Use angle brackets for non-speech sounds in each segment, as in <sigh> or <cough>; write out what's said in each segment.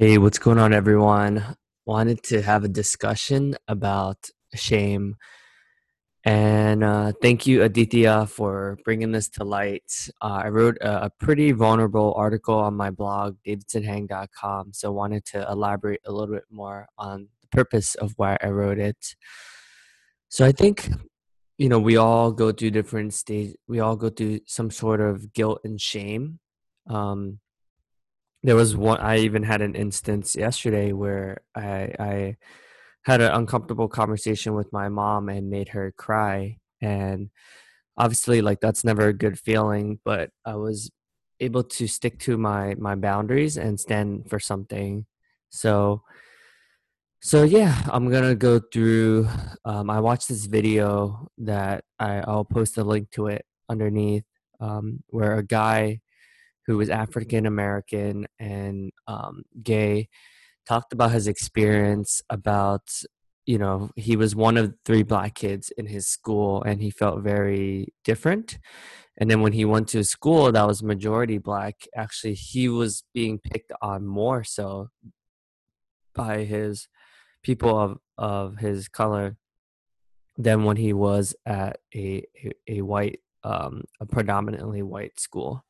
Hey, what's going on, everyone? Wanted to have a discussion about shame. And uh, thank you, Aditya, for bringing this to light. Uh, I wrote a, a, pretty vulnerable article on my blog, davidsonhang.com. So, wanted to elaborate a little bit more on the purpose of why I wrote it. So, I think, you know, we all go through different stages, we all go through some sort of guilt and shame. Um, there was one i even had an instance yesterday where i i had an uncomfortable conversation with my mom and made her cry. And obviously like that's never a good feeling but i was able to stick to my my boundaries and stand for something. So so yeah i'm gonna go through um, i watched this video that I, i'll post a link to it underneath um, where a guy who was African American and um, gay, talked about his experience about you know he was one of three black kids in his school and he felt very different. And then when he went to a school that was majority black actually he was being picked on more so by his people of of his color than when he was at a a, a white um a predominantly white school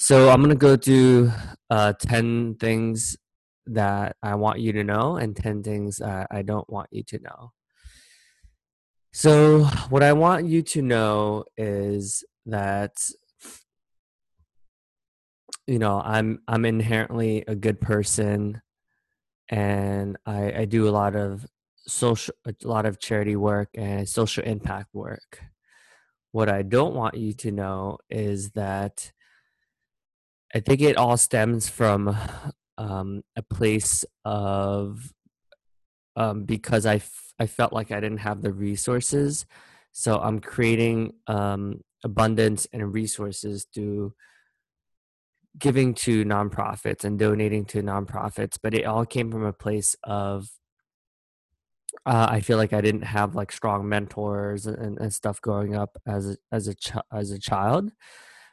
so I'm gonna go through uh, ten things that I want you to know and ten things that I don't want you to know. So what I want you to know is that you know I'm I'm inherently a good person, and I, I do a lot of social a lot of charity work and social impact work. What I don't want you to know is that I think it all stems from um, a place of um, because I, f- I felt like I didn't have the resources. So I'm creating um, abundance and resources through giving to nonprofits and donating to nonprofits. But it all came from a place of uh, I feel like I didn't have like strong mentors and, and stuff growing up as a, as a ch- as a child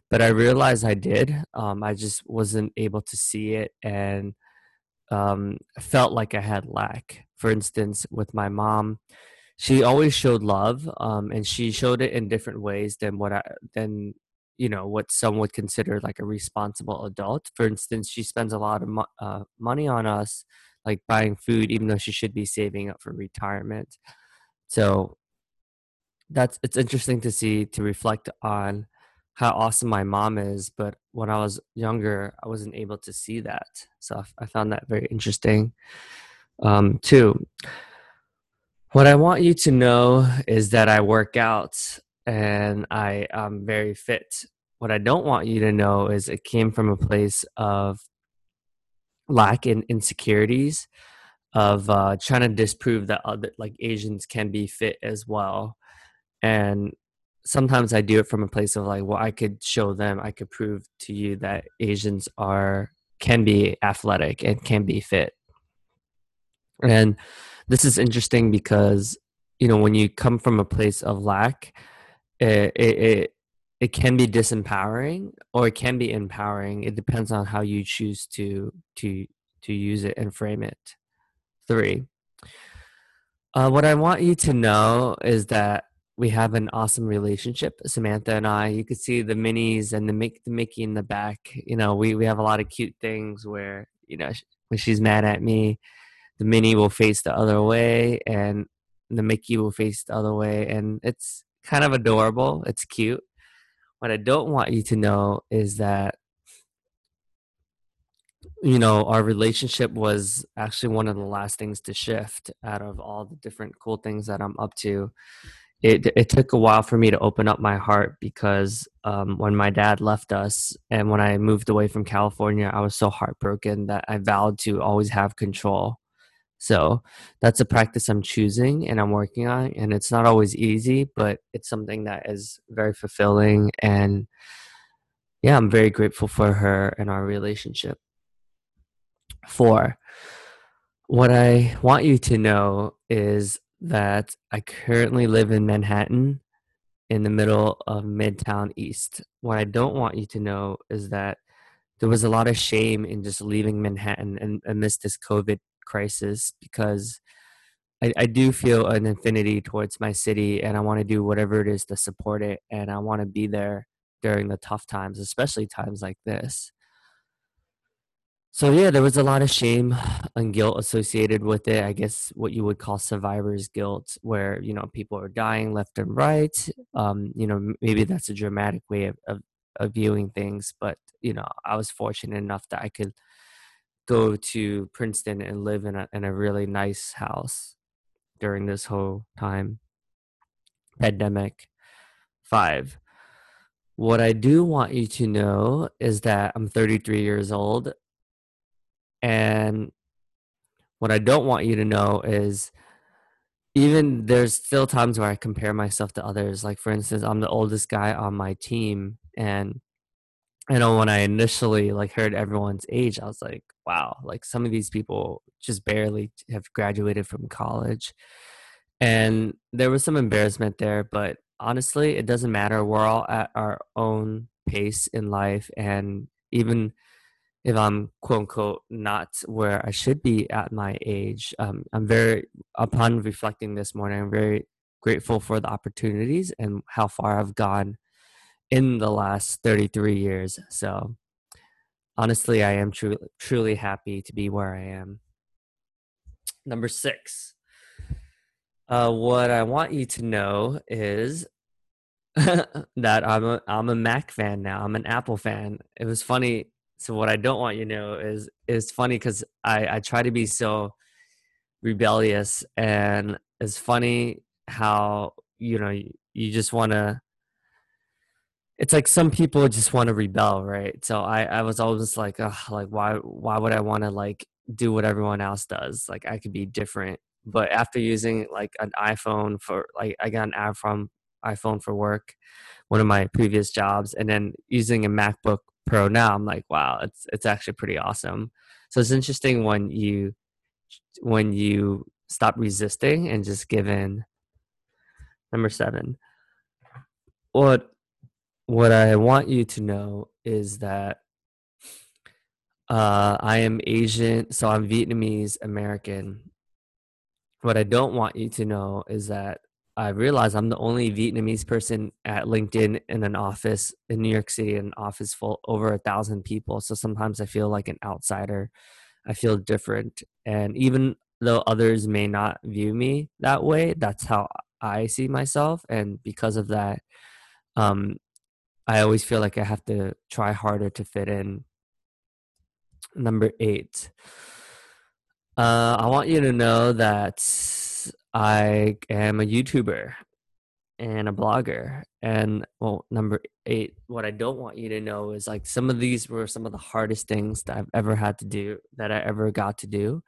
but I realized I did. Um, I just wasn't able to see it and um, felt like I had lack. For instance, with my mom, she always showed love, um, and she showed it in different ways than what I than you know what some would consider like a responsible adult. For instance, she spends a lot of mo- uh, money on us, like buying food, even though she should be saving up for retirement. So that's it's interesting to see to reflect on how awesome my mom is but when i was younger i wasn't able to see that so i found that very interesting. Um, too what i want you to know is that i work out and i am very fit. What i don't want you to know is it came from a place of lack in insecurities of uh, trying to disprove that other like asians can be fit as well. And sometimes I do it from a place of like, well, I could show them, I could prove to you that Asians are can be athletic and can be fit. And this is interesting because you know when you come from a place of lack, it it, it, can be disempowering or it can be empowering. It depends on how you choose to to to use it and frame it. Three. Uh, what I want you to know is that we have an awesome relationship, Samantha and I. You could see the Minnies and the, the Mickey in the back. You know, we, we have a lot of cute things where, you know, when she's mad at me, the Minnie will face the other way and the Mickey will face the other way. And it's kind of adorable. It's cute. What I don't want you to know is that, you know, our relationship was actually one of the last things to shift out of all the different cool things that I'm up to it it took a while for me to open up my heart because um, when my dad left us and when I moved away from California, I was so heartbroken that I vowed to always have control. So that's a practice I'm choosing and I'm working on, and it's not always easy, but it's something that is very fulfilling. And yeah, I'm very grateful for her and our relationship. Four, what I want you to know is that I currently live in Manhattan in the middle of Midtown East. What I don't want you to know is that there was a lot of shame in just leaving Manhattan and amidst this COVID crisis because I, I do feel an affinity towards my city and I want to do whatever it is to support it and I want to be there during the tough times, especially times like this. So yeah, there was a lot of shame and guilt associated with it. I guess what you would call survivor's guilt, where you know people are dying left and right. Um, you know, maybe that's a dramatic way of, of, of viewing things, but you know, I was fortunate enough that I could go to Princeton and live in a in a really nice house during this whole time. Pandemic. Five. What I do want you to know is that I'm 33 years old. And what I don't want you to know is even there's still times where I compare myself to others. Like, for instance, I'm the oldest guy on my team. And I know when I initially like heard everyone's age, I was like, wow, like some of these people just barely have graduated from college. And there was some embarrassment there, but honestly, it doesn't matter. We're all at our own pace in life. And even if I'm quote unquote not where I should be at my age, um, I'm very, upon reflecting this morning, I'm very grateful for the opportunities and how far I've gone in the last 33 years. So honestly, I am truly truly happy to be where I am. Number six. Uh, what I want you to know is <laughs> that I'm a I'm a Mac fan now. I'm an Apple fan. It was funny. So what I don't want you to know is it's funny because I I try to be so rebellious and it's funny how you know you, you just want to it's like some people just want to rebel, right? So I, I was always like, like why, why would I want to like do what everyone else does? Like I could be different. But after using like an iPhone for like I got an from iPhone for work, one of my previous jobs, and then using a MacBook Pro now, I'm like, wow, it's it's actually pretty awesome. So it's interesting when you when you stop resisting and just give in. Number seven. What what I want you to know is that uh, I am Asian, so I'm Vietnamese American. What I don't want you to know is that I realize I'm the only Vietnamese person at LinkedIn in an office in New York City, an office full over a thousand people. So sometimes I feel like an outsider. I feel different, and even though others may not view me that way, that's how I see myself, and because of that, um, I always feel like I have to try harder to fit in. Number eight. Uh, I want you to know that I am a YouTuber and a blogger. And well, number eight, what I don't want you to know is like some of these were some of the hardest things that I've ever had to do, that I ever got to do,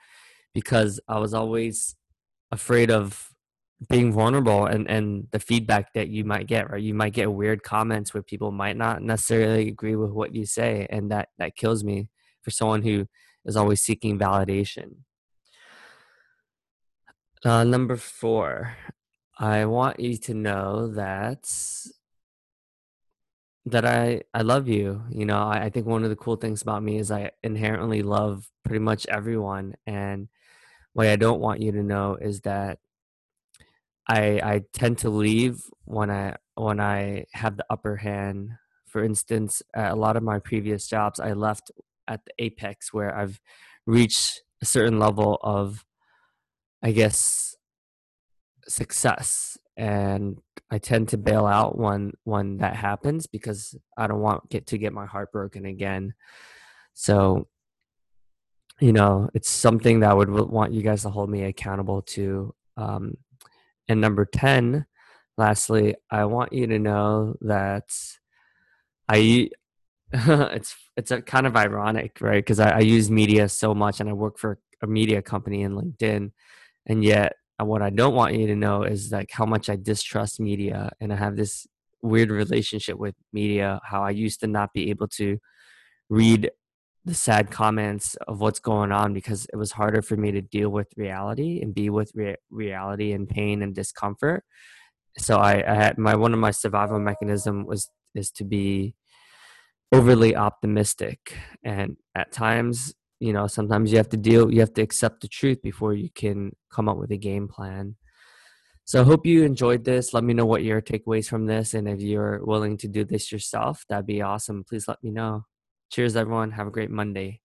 because I was always afraid of being vulnerable and and the feedback that you might get right you might get weird comments where people might not necessarily agree with what you say and that that kills me for someone who is always seeking validation uh, number four i want you to know that that i i love you you know I, I think one of the cool things about me is i inherently love pretty much everyone and what i don't want you to know is that I I tend to leave when I when I have the upper hand. For instance, a lot of my previous jobs, I left at the apex where I've reached a certain level of, I guess, success, and I tend to bail out when when that happens because I don't want get to get my heart broken again. So, you know, it's something that I would want you guys to hold me accountable to. Um, and number 10, lastly, I want you to know that I <laughs> it's it's a kind of ironic, right? Because I, I, use media so much and I work for a media company in LinkedIn. And yet uh, what I don't want you to know is like how much I distrust media and I have this weird relationship with media, how I used to not be able to read the sad comments of what's going on because it was harder for me to deal with reality and be with re- reality and pain and discomfort. So I, I, had my one of my survival mechanism was is to be overly optimistic. And at times you know sometimes you have to deal you have to accept the truth before you can come up with a game plan. So i hope you enjoyed this. Let me know what your takeaways from this and if you're willing to do this yourself that'd be awesome. Please let me know. Cheers everyone. Have a great monday